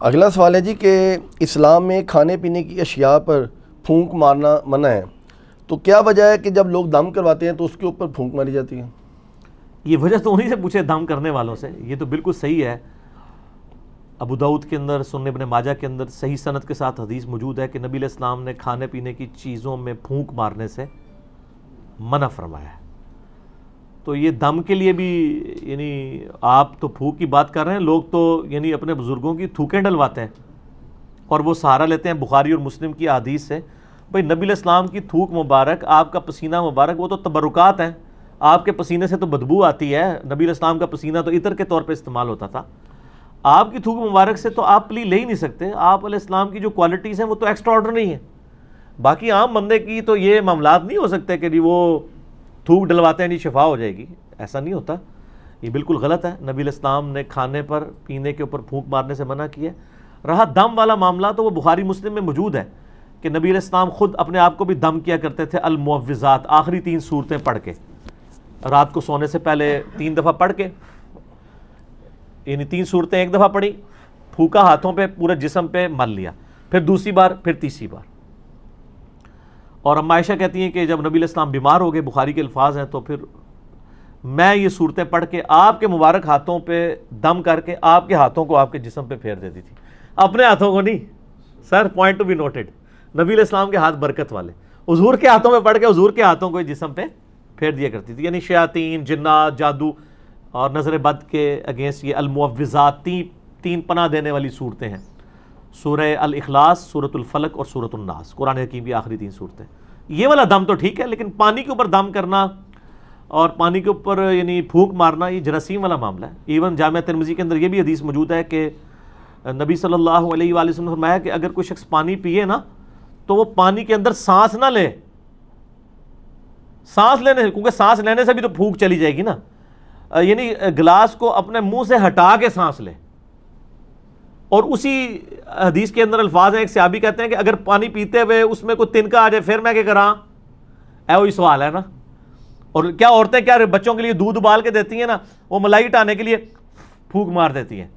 اگلا سوال ہے جی کہ اسلام میں کھانے پینے کی اشیاء پر پھونک مارنا منع ہے۔ تو کیا وجہ ہے کہ جب لوگ دم کرواتے ہیں تو اس کے اوپر پھونک ماری جاتی ہے؟ یہ وجہ تو انہی سے پوچھے دم کرنے والوں سے۔ یہ تو بالکل صحیح ہے۔ ابو دعود کے اندر سن ابن ماجہ کے اندر صحیح صنعت کے ساتھ حدیث موجود ہے کہ نبی علیہ السلام نے کھانے پینے کی چیزوں میں پھونک مارنے سے منع فرمایا ہے۔ تو یہ دم کے لیے بھی یعنی آپ تو پھونک کی بات کر رہے ہیں، لوگ تو یعنی اپنے بزرگوں کی تھوکیں ڈلواتے ہیں اور وہ سہارا لیتے ہیں۔ بخاری اور مسلم کی حدیث سے بھائی نبی علیہ السلام کی تھوک مبارک، آپ کا پسینہ مبارک، وہ تو تبرکات ہیں۔ آپ کے پسینے سے تو بدبو آتی ہے۔ نبی علیہ السلام کا پسینہ تو عطر کے طور پہ استعمال ہوتا تھا۔ آپ کی تھوک مبارک سے تو آپ پلی لے ہی نہیں سکتے۔ آپ علیہ السلام کی جو کوالٹیز ہیں، وہ تو ایکسٹرا آرڈر نہیں ہیں۔ باقی عام بندے کی تو یہ معاملات نہیں ہو سکتے کہ جی وہ تھوک ڈلواتے ہیں جی شفا ہو جائے گی۔ ایسا نہیں ہوتا۔ یہ بالکل غلط ہے۔ نبی علیہ السلام نے کھانے پر، پینے کے اوپر پھونک مارنے سے منع کیا۔ رہا دم والا معاملہ تو وہ بخاری مسلم میں موجود ہے کہ نبی علیہ السلام خود اپنے آپ کو بھی دم کیا کرتے تھے۔ المعوضات آخری تین صورتیں پڑھ کے۔ رات کو سونے سے پہلے تین دفعہ پڑھ کے۔ یعنی تین صورتیں ایک دفعہ پڑھی پھوکا ہاتھوں پہ، پورے جسم پہ مل لیا۔ پھر دوسری بار، پھر تیسری بار۔ اور اما عائشہ کہتی ہیں کہ جب نبی علیہ السلام بیمار ہو گئے، بخاری کے الفاظ ہیں، تو پھر میں یہ صورتیں پڑھ کے آپ کے مبارک ہاتھوں پہ دم کر کے آپ کے ہاتھوں کو آپ کے جسم پہ پھیر دیتی تھی۔ اپنے ہاتھوں کو نہیں، sir point to be noted نبی علیہ السلام کے ہاتھ برکت والے۔ حضور کے ہاتھوں میں پڑھ کے حضور کے ہاتھوں کو جسم پہ پھیر دیا کرتی تھی۔ یعنی شیاطین، جنات، جادو اور نظر بد کے اگینسٹ یہ المعوضات تین پناہ دینے والی صورتیں ہیں۔ سورہ الاخلاص سورت الفلق اور سورت الناس۔ قرآن حکیم کی آخری تین صورتیں۔ یہ والا دم تو ٹھیک ہے، لیکن پانی کے اوپر دم کرنا اور پانی کے اوپر یعنی پھونک مارنا، یہ جراثیم والا معاملہ ہے۔ ایون جامعہ ترمزی کے اندر یہ بھی حدیث موجود ہے کہ نبی صلی اللہ علیہ وآلہ وسلم نے فرمایا کہ اگر کوئی شخص پانی پیے نا، تو وہ پانی کے اندر سانس نہ لے۔ سانس لینے سے کیونکہ سانس لینے سے بھی تو پھونک چلی جائے گی نا۔ یعنی گلاس کو اپنے منہ سے ہٹا کے سانس لے۔ اور اسی حدیث کے اندر الفاظ ہیں، ایک صحابی کہتے ہیں کہ اگر پانی پیتے ہوئے اس میں کوئی تنکا آ جائے، پھر میں کیا کراں؟ اے وہی سوال ہے نا۔ اور کیا عورتیں کیا بچوں کے لیے دودھ ابال کے دیتی ہیں نا؟ وہ ملائی ٹانے کے لیے پھونک مار دیتی ہیں۔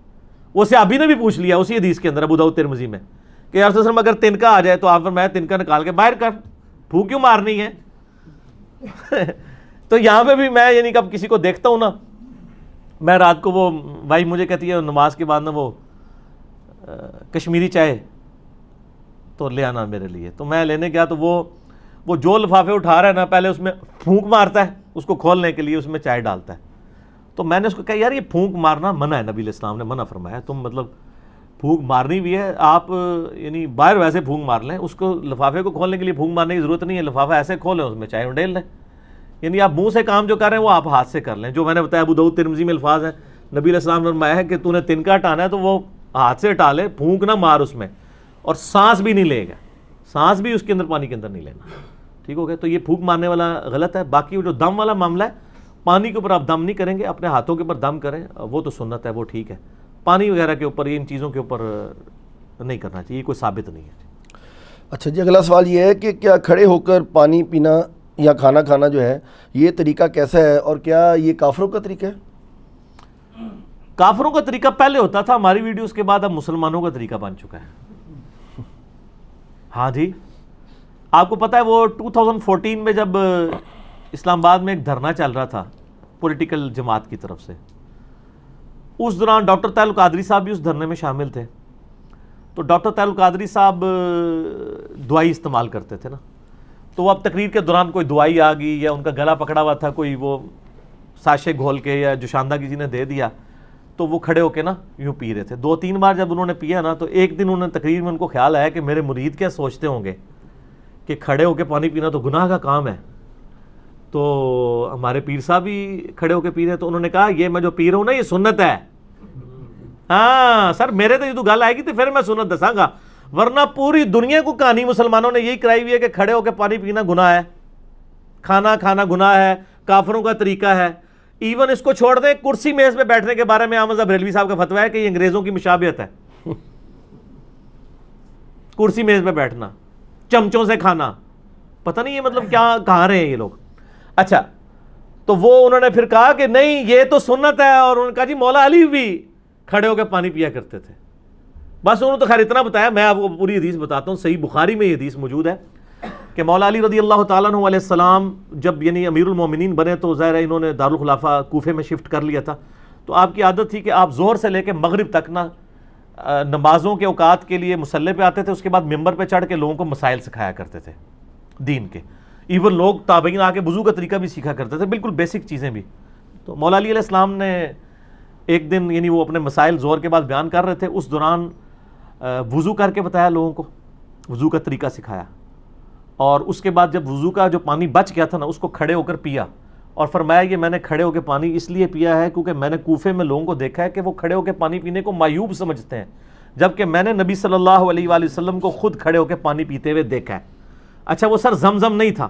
وہ صحابی نے بھی پوچھ لیا اسی حدیث کے اندر، ابو ترمزی میں، کہ یار وسلم اگر تنکا آ جائے تو آپ میں تنکا نکال کے باہر کر۔ پھونک کیوں مارنی ہے؟ تو یہاں پہ بھی میں یعنی کب کسی کو دیکھتا ہوں نا، میں رات کو وہ بھائی مجھے کہتی ہے نماز کے بعد نا وہ کشمیری چائے تو لے آنا میرے لیے۔ تو میں لینے گیا تو وہ وہ جو لفافے اٹھا رہا ہے نا، پہلے اس میں پھونک مارتا ہے، اس کو کھولنے کے لیے اس میں چائے ڈالتا ہے۔ تو میں نے اس کو کہا، یار، یہ پھونک مارنا منع ہے، نبی علیہ السلام نے منع فرمایا تم مطلب پھونک مارنی بھی ہے، آپ یعنی باہر ویسے پھونک مار لیں۔ اس کو لفافے کو کھولنے کے لیے پھونک مارنے کی ضرورت نہیں ہے، لفافہ ایسے کھولیں، اس میں چائے اڈیل لیں۔ یعنی آپ منہ سے کام جو کر رہے ہیں، وہ آپ ہاتھ سے کر لیں۔ جو میں نے بتایا، ابو دعود ترمزی میں الفاظ ہیں۔ نبی علیہ السلام نے فرمایا ہے کہ تو نے تنکا ہٹانا ہے تو وہ ہاتھ سے ہٹا لے پھونک نہ مار اس میں، اور سانس بھی نہیں لے گا۔ سانس بھی اس کے اندر پانی کے اندر نہیں لینا۔ ٹھیک ہو گیا؟ تو یہ پھونک مارنے والا غلط ہے۔ باقی جو دم والا معاملہ ہے، پانی کے اوپر آپ دم نہیں کریں گے، اپنے ہاتھوں کے اوپر دم کریں۔ وہ تو سنت ہے، وہ ٹھیک ہے۔ پانی وغیرہ کے اوپر، ان چیزوں کے اوپر نہیں کرنا چاہیے کوئی ثابت نہیں ہے۔ اچھا جی اگلا سوال یہ ہے کہ کیا کھڑے ہو کر پانی پینا یا کھانا کھانا جو ہے، یہ طریقہ کیسا ہے اور کیا یہ کافروں کا طریقہ ہے؟ کافروں کا طریقہ پہلے ہوتا تھا، ہماری ویڈیوز کے بعد اب مسلمانوں کا طریقہ بن چکا ہے۔ ہاں جی آپ کو پتا ہے وہ ٹو تھاؤزنڈ فورٹین میں جب اسلام آباد میں ایک دھرنا چل رہا تھا پولیٹیکل جماعت کی طرف سے، اس دوران ڈاکٹر تعلق قادری صاحب بھی اس دھرنے میں شامل تھے۔ تو ڈاکٹر تعلق قادری صاحب دعائی استعمال کرتے تھے نا۔ تو وہ اب تقریر کے دوران کوئی دعائی آ گئی یا ان کا گلا پکڑا ہوا تھا، کوئی وہ ساشے گھول کے یا جو شاندہ کسی نے دے دیا۔ تو وہ کھڑے ہو کے نا یوں پی رہے تھے۔ دو تین بار جب انہوں نے پیا نا تو ایک دن انہوں نے تقریر میں ان کو خیال آیا کہ میرے مرید کیا سوچتے ہوں گے کہ کھڑے ہو کے پانی پینا تو گناہ کا کام ہے۔ تو ہمارے پیر صاحب بھی کھڑے ہو کے پی رہے تو انہوں نے کہا، یہ میں جو پی رہا ہوں نا، یہ سنت ہے۔ ہاں سر میرے تو یہ تو گل آئے گی تو پھر میں سنت دساں گا۔ ورنہ پوری دنیا کو کہانی مسلمانوں نے یہی کرائی ہوئی ہے کہ کھڑے ہو کے پانی پینا گناہ ہے۔ کھانا کھانا گناہ ہے، کافروں کا طریقہ ہے۔ ایون اس کو چھوڑ دیں، کرسی میز پہ بیٹھنے کے بارے میں آمد بریلوی صاحب کا فتویٰ ہے کہ یہ انگریزوں کی مشابہت ہے۔ کرسی میز پہ بیٹھنا، چمچوں سے کھانا۔ پتہ نہیں یہ مطلب کیا، کہاں رہے ہیں یہ لوگ۔ اچھا تو وہ انہوں نے پھر کہا کہ نہیں، یہ تو سنت ہے۔ اور انہوں نے کہا جی مولا علی بھی کھڑے ہو کے پانی پیا کرتے تھے۔ بس انہوں نے تو خیر اتنا بتایا، میں آپ کو پوری حدیث بتاتا ہوں، صحیح بخاری میں یہ حدیث موجود ہے۔ کہ مولا علی رضی اللہ تعالیٰ عنہ علیہ السلام جب یعنی امیر المومنین بنے تو ظاہر ہے انہوں نے دارالخلافہ کوفے میں شفٹ کر لیا تھا۔ تو آپ کی عادت تھی کہ آپ زور سے لے کے مغرب تک نا نمازوں کے اوقات کے لیے مسلح پہ آتے تھے، اس کے بعد ممبر پہ چڑھ کے لوگوں کو مسائل سکھایا کرتے تھے دین کے۔ ایون لوگ تابعین آ کے وضو کا طریقہ بھی سیکھا کرتے تھے، بالکل بیسک چیزیں بھی۔ تو مولا علی علیہ السلام نے ایک دن یعنی وہ اپنے مسائل زور کے بعد بیان کر رہے تھے، اس دوران وضو کر کے بتایا لوگوں کو، وضو کا طریقہ سکھایا۔ اور اس کے بعد جب وضو کا جو پانی بچ گیا تھا نا، اس کو کھڑے ہو کر پیا۔ اور فرمایا یہ میں نے کھڑے ہو کے پانی اس لیے پیا ہے کیونکہ میں نے کوفے میں لوگوں کو دیکھا ہے کہ وہ کھڑے ہو کے پانی پینے کو مایوب سمجھتے ہیں۔ جبکہ میں نے نبی صلی اللہ علیہ وآلہ وسلم کو خود کھڑے ہو کے پانی پیتے ہوئے دیکھا ہے۔ اچھا وہ سر زمزم نہیں تھا۔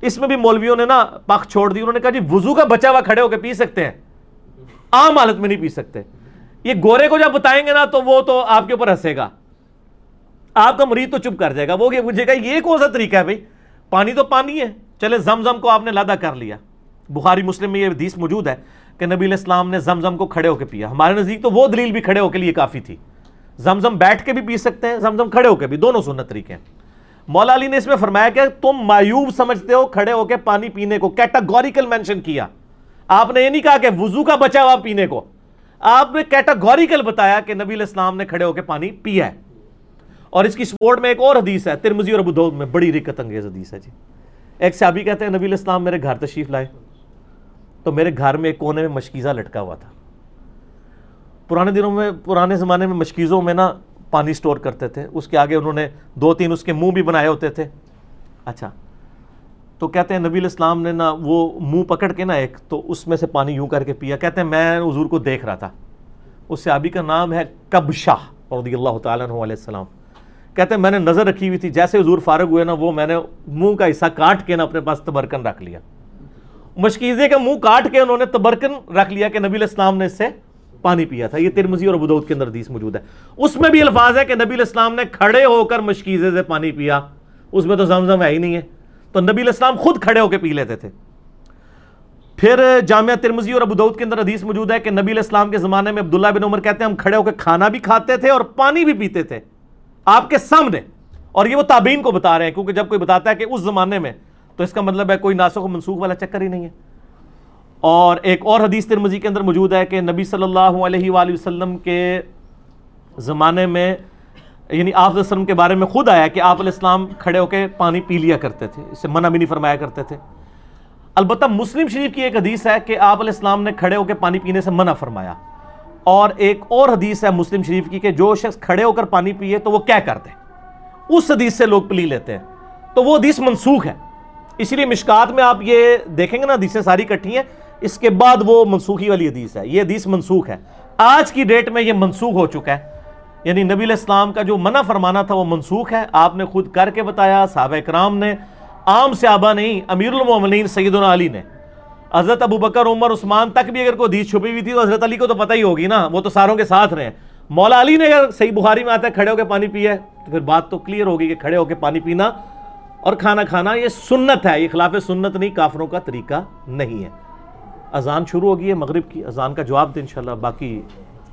اس میں بھی مولویوں نے نا پخ چھوڑ دی۔ انہوں نے کہا جی وضو کا بچا ہوا کھڑے ہو کے پی سکتے ہیں۔ عام حالت میں نہیں پی سکتے۔ یہ گورے کو جب بتائیں گے نا، تو وہ تو آپ کے اوپر ہنسے گا۔ آپ کا مریض تو چپ کر جائے گا، وہ پوچھے گا یہ کون سا طریقہ ہے بھائی؟ پانی تو پانی ہے۔ چلے زم زم کو آپ نے لادا کر لیا۔ بخاری مسلم میں یہ حدیث موجود ہے کہ نبی علیہ السلام نے زم زم کو کھڑے ہو کے پیا۔ ہمارے نزدیک تو وہ دلیل بھی کھڑے ہو کے لیے کافی تھی۔ زم زم بیٹھ کے بھی پی سکتے ہیں زم زم کھڑے ہو کے بھی، دونوں سنت طریقے ہیں۔ مولا علی نے اس میں فرمایا کہ تم مایوب سمجھتے ہو کھڑے ہو کے پانی پینے کو کیٹاگوریکل مینشن کیا۔ آپ نے یہ نہیں کہا کہ وضو کا بچا ہوا پینے کو۔ آپ نے کیٹاگوریکل بتایا کہ نبی علیہ السلام نے کھڑے ہو کے پانی پیا ہے۔ اور اس کی سپورٹ میں ایک اور حدیث ہے ترمزی اور ابو میں بڑی رکت انگیز حدیث ہے جی۔ ایک صحابی کہتے ہیں، نبی علیہ السلام میرے گھر تشریف لائے، تو میرے گھر میں ایک کونے میں مشکیزہ لٹکا ہوا تھا۔ پرانے دنوں میں، پرانے زمانے میں مشکیزوں میں نا پانی سٹور کرتے تھے، اس کے آگے انہوں نے دو تین اس کے منہ بھی بنائے ہوتے تھے۔ اچھا تو کہتے ہیں، نبی الاسلام نے نا وہ منہ پکڑ کے نا ایک، تو اس میں سے پانی یوں کر کے پیا۔ کہتے ہیں، میں حضور کو دیکھ رہا تھا۔ اس صحابی کا نام ہے کب شاہ رضی اللہ تعالیٰ عنہ علیہ السلام۔ کہتے ہیں میں نے نظر رکھی ہوئی تھی، جیسے حضور فارغ ہوئے نا، وہ میں نے منہ کا حصہ کاٹ کے نا اپنے پاس تبرکن رکھ لیا۔ مشکیزے کا منہ کاٹ کے انہوں نے تبرکن رکھ لیا کہ نبی الاسلام نے اس سے پانی پیا تھا۔ یہ ترمزی اور بدود کے اندر حدیث موجود ہے۔ اس میں بھی الفاظ ہے کہ نبی الاسلام نے کھڑے ہو کر مشکیزے سے پانی پیا۔ اس میں تو زمزم ہے ہی نہیں ہے۔ تو نبی الاسلام خود کھڑے ہو کے پی لیتے تھے۔ پھر جامعہ ترمزی اور ابودود کے اندر حدیث موجود ہے کہ نبی الاسلام کے زمانے میں عبداللہ بن عمر کہتے ہیں، ہم کھڑے ہو کے کھانا بھی کھاتے تھے اور پانی بھی پیتے تھے۔ آپ کے سامنے اور یہ وہ تابعین کو بتا رہے ہیں، کیونکہ جب کوئی بتاتا ہے کہ اس زمانے میں، تو اس کا مطلب ہے کوئی ناسخ و منسوخ والا چکر ہی نہیں ہے۔ اور ایک اور حدیث ترمزی کے اندر موجود ہے کہ نبی صلی اللہ علیہ وآلہ وسلم کے زمانے میں یعنی آپ علیہ وسلم کے بارے میں خود آیا کہ آپ علیہ السلام کھڑے ہو کے پانی پی لیا کرتے تھے، اس سے منع بھی نہیں فرمایا کرتے تھے۔ البتہ مسلم شریف کی ایک حدیث ہے کہ آپ علیہ السلام نے کھڑے ہو کے پانی پینے سے منع فرمایا۔ اور ایک اور حدیث ہے مسلم شریف کی کہ جو شخص کھڑے ہو کر پانی پیے تو وہ کیا کرتے اس حدیث سے لوگ پلی لیتے ہیں۔ تو وہ حدیث منسوخ ہے۔ اس لیے مشکات میں آپ یہ دیکھیں گے نا، حدیثیں ساری کٹھی ہیں۔ اس کے بعد وہ منسوخی والی حدیث ہے۔ یہ حدیث منسوخ ہے۔ آج کی ڈیٹ میں یہ منسوخ ہو چکا ہے۔ یعنی نبی علیہ السلام کا جو منع فرمانا تھا وہ منسوخ ہے۔ آپ نے خود کر کے بتایا، صحابہ اکرام نے۔ عام صحابہ نہیں، امیر المومنین سیدنا علی نے۔ حضرت ابو بکر، عمر، عثمان تک بھی اگر کوئی حدیث چھپی ہوئی تھی تو حضرت علی کو تو پتہ ہی ہوگی نا، وہ تو ساروں کے ساتھ رہے مولا علی نے اگر صحیح بخاری میں آتا ہے، کھڑے ہو کے پانی پیا ہے تو پھر بات تو کلیئر ہوگی کہ کھڑے ہو کے پانی پینا اور کھانا کھانا، یہ سنت ہے۔ یہ خلاف سنت نہیں، کافروں کا طریقہ نہیں ہے۔ اذان شروع ہوگی ہے مغرب کی، اذان کا جواب دیں انشاءاللہ باقی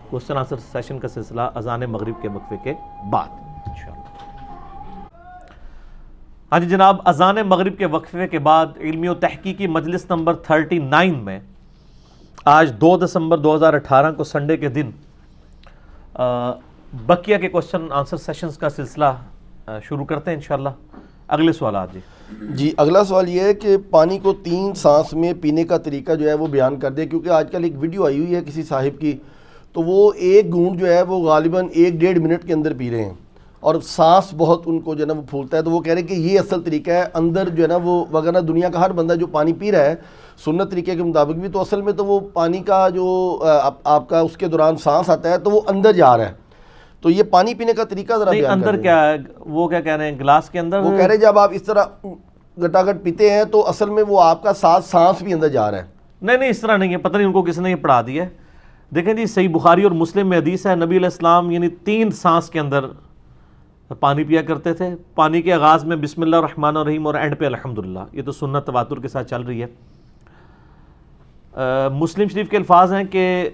کوشچن آنسر سیشن کا سلسلہ اذان مغرب کے وقفے کے بعد ہاں جی جناب اذان مغرب کے وقفے کے بعد علمی و تحقیقی مجلس نمبر 39 میں آج دو دسمبر دو ہزار اٹھارہ کو سنڈے کے دن بقیہ کے کوشچن آنسر سیشنز کا سلسلہ شروع کرتے ہیں انشاءاللہ۔ اگلے سوالات جی۔ جی اگلا سوال یہ ہے کہ پانی کو تین سانس میں پینے کا طریقہ جو ہے وہ بیان کر دے، کیونکہ آج کل ایک ویڈیو آئی ہوئی ہے کسی صاحب کی، تو وہ ایک گونٹ جو ہے وہ غالباً ایک ڈیڑھ منٹ کے اندر پی رہے ہیں۔ اور سانس بہت ان کو جو ہے نا وہ پھولتا ہے۔ تو وہ کہہ رہے ہیں کہ یہ اصل طریقہ ہے اندر جو ہے نا وہ وغیرہ دنیا کا ہر بندہ جو پانی پی رہا ہے سنت طریقے کے مطابق بھی تو اصل میں تو وہ پانی کا جو آپ کا اس کے دوران سانس آتا ہے تو وہ اندر جا رہا ہے۔ تو یہ پانی پینے کا طریقہ ذرا نہیں اندر کیا ہے؟ وہ کیا کہہ رہے ہیں؟ گلاس کے اندر؟ وہ کہہ رہے ہیں جب آپ اس طرح گٹا گٹ پیتے ہیں تو اصل میں وہ آپ کا ساتھ سانس بھی اندر جا رہا ہے۔ نہیں نہیں اس طرح نہیں ہے۔ پتہ نہیں ان کو کس نے یہ پڑھا دیا ہے۔ دیکھیں جی صحیح بخاری اور مسلم میں حدیث ہے نبی علیہ السلام یعنی تین سانس کے اندر پانی پیا کرتے تھے۔ پانی کے آغاز میں بسم اللہ الرحمن الرحیم اور اینڈ پہ الحمدللہ۔ یہ تو سنت تواتر کے ساتھ چل رہی ہے۔ مسلم شریف کے الفاظ ہیں کہ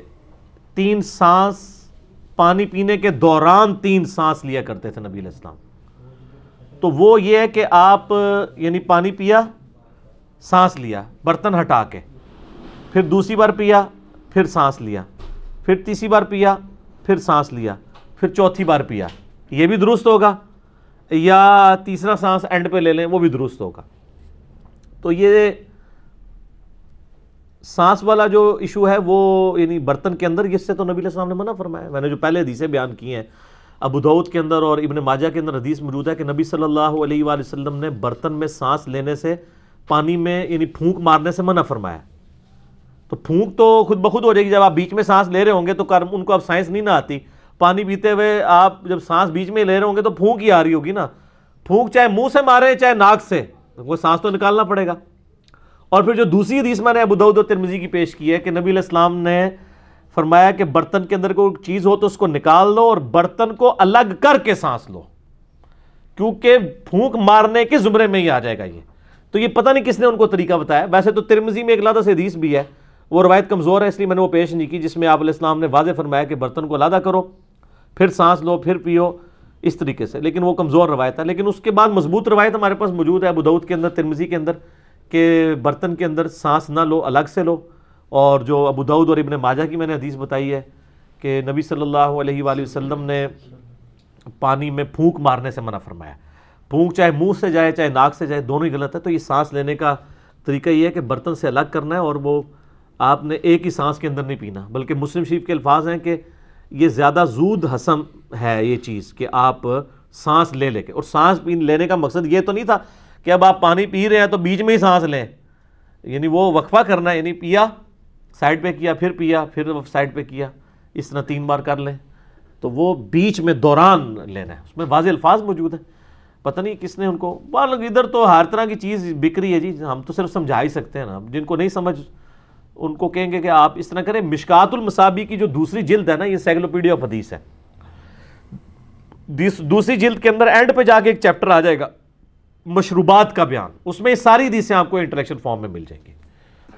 تین سانس پانی پینے کے دوران تین سانس لیا کرتے تھے نبی علیہ السلام۔ تو وہ یہ ہے کہ آپ یعنی پانی پیا، سانس لیا، برتن ہٹا کے، پھر دوسری بار پیا، پھر سانس لیا، پھر تیسری بار پیا، پھر سانس لیا، پھر چوتھی بار پیا۔ یہ بھی درست ہوگا یا تیسرا سانس اینڈ پہ لے لیں، وہ بھی درست ہوگا۔ تو یہ سانس والا جو ایشو ہے، وہ یعنی برتن کے اندر اس سے تو نبی علیہ السلام نے منع فرمایا۔ میں نے جو پہلے حدیثیں بیان کی ہیں، ابو دعود کے اندر اور ابن ماجہ کے اندر حدیث موجود ہے کہ نبی صلی اللہ علیہ وآلہ وسلم نے برتن میں سانس لینے سے پانی میں یعنی پھونک مارنے سے منع فرمایا۔ تو پھونک تو خود بخود ہو جائے گی۔ جب آپ بیچ میں سانس لے رہے ہوں گے تو ان کو اب سائنس نہیں نہ آتی۔ پانی پیتے ہوئے آپ جب سانس بیچ میں لے رہے ہوں گے تو پھونک ہی آ رہی ہوگی نا۔ پھونک چاہے منہ سے مارے، چاہے ناک سے، وہ سانس تو نکالنا پڑے گا۔ اور پھر جو دوسری حدیث میں نے ابو دعود و ترمزی کی پیش کی ہے کہ نبی علیہ السلام نے فرمایا کہ برتن کے اندر کوئی چیز ہو تو اس کو نکال لو اور برتن کو الگ کر کے سانس لو۔ کیونکہ پھونک مارنے کے زمرے میں ہی آ جائے گا یہ۔ تو یہ پتہ نہیں کس نے ان کو طریقہ بتایا۔ ویسے تو ترمزی میں ایک لادہ سے حدیث بھی ہے، وہ روایت کمزور ہے، اس لیے میں نے وہ پیش نہیں کی، جس میں آپ علیہ السلام نے واضح فرمایا کہ برتن کو علادہ کرو۔ پھر سانس لو، پھر پیو، اس طریقے سے۔ لیکن وہ کمزور روایت ہے۔ لیکن اس کے بعد مضبوط روایت ہمارے پاس موجود ہے ابودعود کے اندر ترمزی کے اندر، کہ برتن کے اندر سانس نہ لو، الگ سے لو۔ اور جو ابو دعود اور ابن ماجہ کی میں نے حدیث بتائی ہے کہ نبی صلی اللہ علیہ وآلہ وسلم نے پانی میں پھونک مارنے سے منع فرمایا۔ پھونک چاہے منہ سے جائے، چاہے ناک سے جائے، دونوں ہی غلط ہے۔ تو یہ سانس لینے کا طریقہ یہ ہے کہ برتن سے الگ کرنا ہے اور وہ آپ نے ایک ہی سانس کے اندر نہیں پینا۔ بلکہ مسلم شریف کے الفاظ ہیں کہ یہ زیادہ زود حسم ہے یہ چیز کہ آپ سانس لے لے کے۔ اور سانس لینے کا مقصد یہ تو نہیں تھا کہ اب آپ پانی پی رہے ہیں تو بیچ میں ہی سانس لیں۔ یعنی وہ وقفہ کرنا ہے یعنی پیا سائڈ پہ کیا، پھر پیا، پھر سائڈ پہ کیا، اس طرح تین بار کر لیں۔ تو وہ بیچ میں دوران لینا ہے۔ اس میں واضح الفاظ موجود ہیں۔ پتہ نہیں کس نے ان کو ادھر تو ہر طرح کی چیز بکری ہے جی۔ ہم تو صرف سمجھا ہی سکتے ہیں نا۔ جن کو نہیں سمجھ ان کو کہیں گے کہ آپ اس طرح کریں۔ مشکات المصابی کی جو دوسری جلد ہے نا یہ سیگلوپیڈیا آف حدیث ہے۔ دوسری جلد کے اندر اینڈ پہ جا کے ایک چیپٹر آ جائے گا۔ مشروبات کا بیان۔ اس میں ساری حدیثیں آپ کو انٹریکشن فارم میں مل جائیں گی۔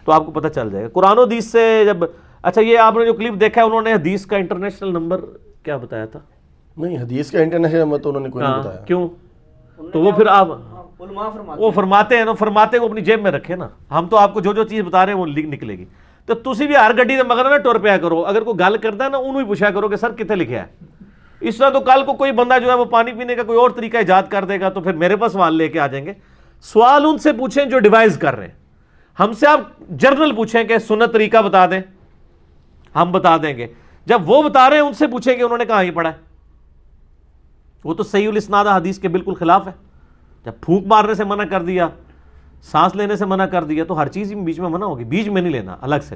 تو آپ کو پتہ چل جائے گا۔ قرآن و حدیث سے جب اچھا یہ آپ نے جو کلپ دیکھا ہے انہوں نے حدیث کا انٹرنیشنل نمبر کیا بتایا تھا؟ نہیں حدیث کا انٹرنیشنل نمبر تو انہوں نے کوئی نہیں ہاں، بتایا۔ کیوں؟ تو وہ پھر آپ وہ فرماتے ہیں نا فرماتے ہیں وہ اپنی جیب میں رکھے نا۔ ہم تو آپ کو جو جو چیز بتا رہے ہیں وہ نکلے گی۔ تو تسی بھی ہر گڈی سے مگر نا ٹور پیا کرو۔ اگر کوئی گل کرتا ہے نا انہوں ہی پوچھا کرو کہ سر کتنے لکھا ہے۔ اس طرح تو کل کو کوئی بندہ جو ہے وہ پانی پینے کا کوئی اور طریقہ ایجاد کر دے گا تو پھر میرے پاس سوال لے کے آ جائیں گے۔ سوال ان سے پوچھیں جو ڈیوائز کر رہے ہیں۔ ہم سے آپ جرنل پوچھیں کہ سنت طریقہ بتا دیں۔ ہم بتا دیں گے۔ جب وہ بتا رہے ہیں ان سے پوچھیں کہ انہوں نے کہاں ہی پڑھا ہے۔ وہ تو صحیح الاسناد حدیث کے بالکل خلاف ہے۔ جب پھونک مارنے سے منع کر دیا، سانس لینے سے منع کر دیا، تو ہر چیز بیچ میں منع ہوگی، بیچ میں نہیں لینا، الگ سے۔